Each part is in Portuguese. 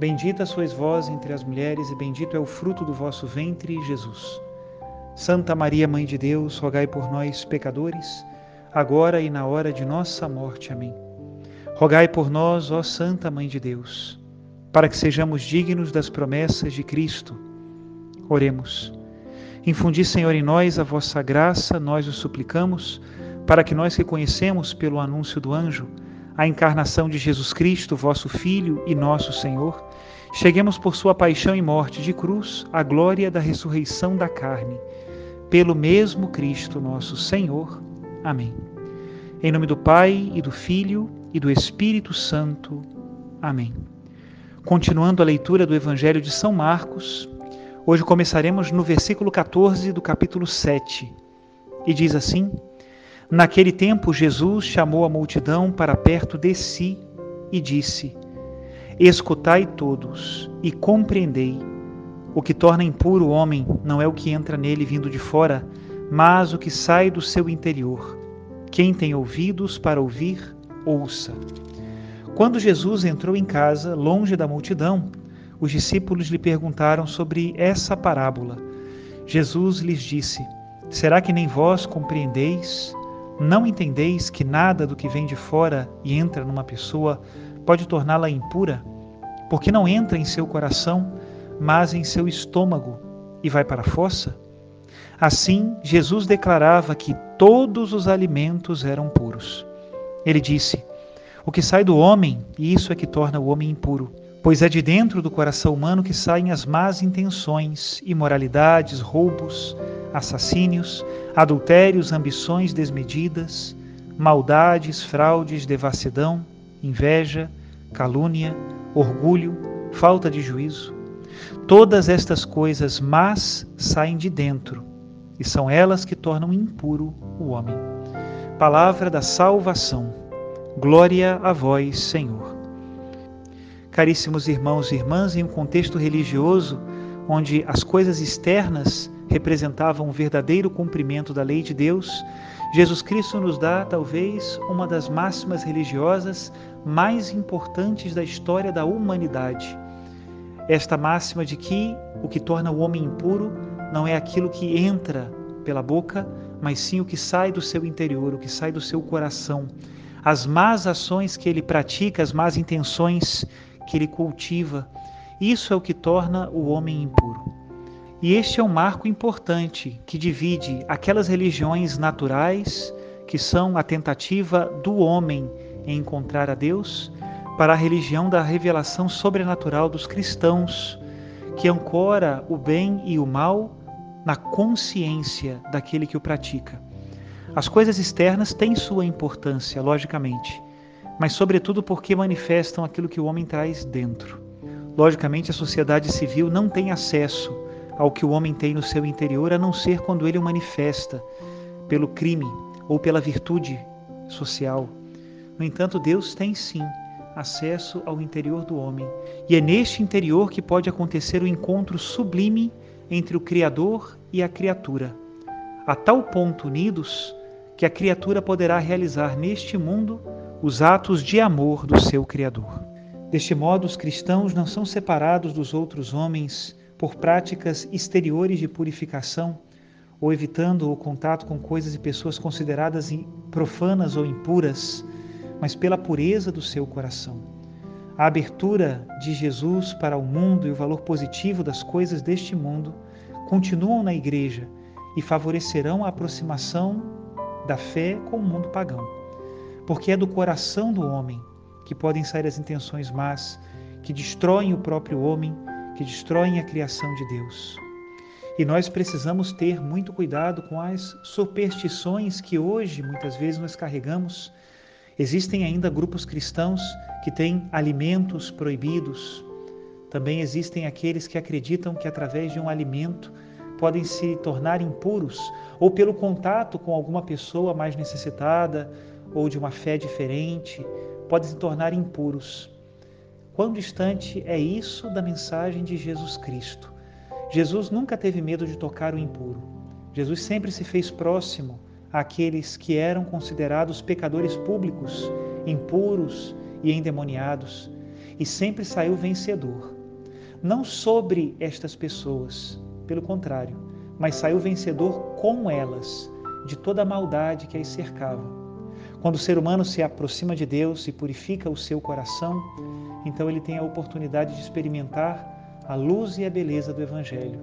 Bendita sois vós entre as mulheres, e bendito é o fruto do vosso ventre, Jesus. Santa Maria, Mãe de Deus, rogai por nós, pecadores, agora e na hora de nossa morte. Amém. Rogai por nós, ó Santa Mãe de Deus, para que sejamos dignos das promessas de Cristo. Oremos. Infundi, Senhor, em nós a vossa graça, nós o suplicamos, para que nós que conhecemos pelo anúncio do anjo a encarnação de Jesus Cristo, vosso Filho e nosso Senhor, cheguemos por sua paixão e morte de cruz à glória da ressurreição da carne, pelo mesmo Cristo nosso Senhor. Amém. Em nome do Pai e do Filho e do Espírito Santo. Amém. Continuando a leitura do Evangelho de São Marcos, hoje começaremos no versículo 14 do capítulo 7. E diz assim: Naquele tempo, Jesus chamou a multidão para perto de si e disse: Escutai todos e compreendei. O que torna impuro o homem não é o que entra nele vindo de fora, mas o que sai do seu interior. Quem tem ouvidos para ouvir, ouça. Quando Jesus entrou em casa, longe da multidão, os discípulos lhe perguntaram sobre essa parábola. Jesus lhes disse: Será que nem vós compreendeis? Não entendeis que nada do que vem de fora e entra numa pessoa pode torná-la impura? Porque não entra em seu coração, mas em seu estômago e vai para a fossa? Assim, Jesus declarava que todos os alimentos eram puros. Ele disse: O que sai do homem, isso é que torna o homem impuro, pois é de dentro do coração humano que saem as más intenções, imoralidades, roubos, assassínios, adultérios, ambições desmedidas, maldades, fraudes, devassidão, inveja, calúnia, orgulho, falta de juízo. Todas estas coisas más saem de dentro e são elas que tornam impuro o homem. Palavra da salvação. Glória a vós, Senhor. Caríssimos irmãos e irmãs, em um contexto religioso onde as coisas externas representavam um verdadeiro cumprimento da lei de Deus, Jesus Cristo nos dá talvez uma das máximas religiosas mais importantes da história da humanidade. Esta máxima de que o que torna o homem impuro não é aquilo que entra pela boca, mas sim o que sai do seu interior, o que sai do seu coração. As más ações que ele pratica, as más intenções que ele cultiva, isso é o que torna o homem impuro. E este é um marco importante que divide aquelas religiões naturais, que são a tentativa do homem em encontrar a Deus, para a religião da revelação sobrenatural dos cristãos, que ancora o bem e o mal na consciência daquele que o pratica. As coisas externas têm sua importância, logicamente, mas sobretudo porque manifestam aquilo que o homem traz dentro. Logicamente, a sociedade civil não tem acesso ao que o homem tem no seu interior, a não ser quando ele o manifesta pelo crime ou pela virtude social. No entanto, Deus tem sim acesso ao interior do homem, e é neste interior que pode acontecer o encontro sublime entre o Criador e a criatura, a tal ponto unidos que a criatura poderá realizar neste mundo os atos de amor do seu Criador. Deste modo, os cristãos não são separados dos outros homens por práticas exteriores de purificação ou evitando o contato com coisas e pessoas consideradas profanas ou impuras, mas pela pureza do seu coração. A abertura de Jesus para o mundo e o valor positivo das coisas deste mundo continuam na Igreja e favorecerão a aproximação da fé com o mundo pagão. Porque é do coração do homem que podem sair as intenções más, que destroem o próprio homem, que destroem a criação de Deus. E nós precisamos ter muito cuidado com as superstições que hoje muitas vezes nós carregamos. Existem ainda grupos cristãos que têm alimentos proibidos. Também existem aqueles que acreditam que através de um alimento podem se tornar impuros, ou pelo contato com alguma pessoa mais necessitada ou de uma fé diferente, podem se tornar impuros. Quão distante é isso da mensagem de Jesus Cristo? Jesus nunca teve medo de tocar o impuro. Jesus sempre se fez próximo àqueles que eram considerados pecadores públicos, impuros e endemoniados, e sempre saiu vencedor. Não sobre estas pessoas, pelo contrário, mas saiu vencedor com elas, de toda a maldade que as cercava. Quando o ser humano se aproxima de Deus e purifica o seu coração, então ele tem a oportunidade de experimentar a luz e a beleza do Evangelho,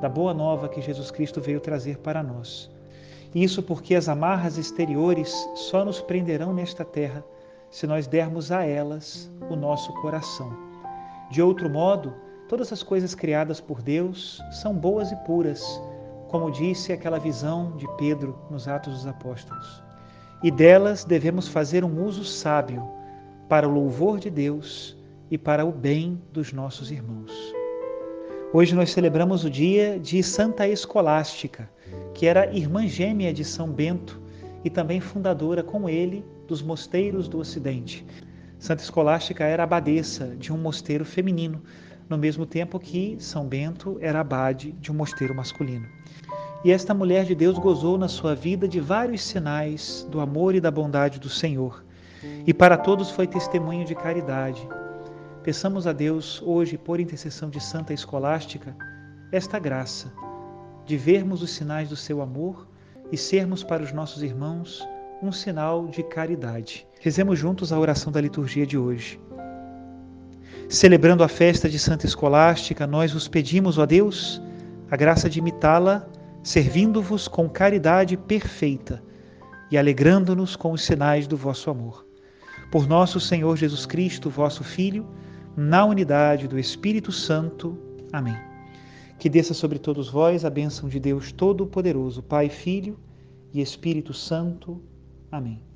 da boa nova que Jesus Cristo veio trazer para nós. Isso porque as amarras exteriores só nos prenderão nesta terra se nós dermos a elas o nosso coração. De outro modo, todas as coisas criadas por Deus são boas e puras, como disse aquela visão de Pedro nos Atos dos Apóstolos e delas devemos fazer um uso sábio para o louvor de Deus e para o bem dos nossos irmãos. Hoje nós celebramos o dia de Santa Escolástica, que era irmã gêmea de São Bento e também fundadora com ele dos mosteiros do Ocidente. Santa Escolástica era abadesa de um mosteiro feminino, no mesmo tempo que São Bento era abade de um mosteiro masculino. E esta mulher de Deus gozou na sua vida de vários sinais do amor e da bondade do Senhor. E para todos foi testemunho de caridade. Peçamos a Deus hoje, por intercessão de Santa Escolástica, esta graça de vermos os sinais do seu amor e sermos para os nossos irmãos um sinal de caridade. Rezemos juntos a oração da liturgia de hoje. Celebrando a festa de Santa Escolástica, nós vos pedimos, ó Deus, a graça de imitá-la servindo-vos com caridade perfeita e alegrando-nos com os sinais do vosso amor. Por nosso Senhor Jesus Cristo, vosso Filho, na unidade do Espírito Santo. Amém. Que desça sobre todos vós a bênção de Deus Todo-Poderoso, Pai, Filho e Espírito Santo. Amém.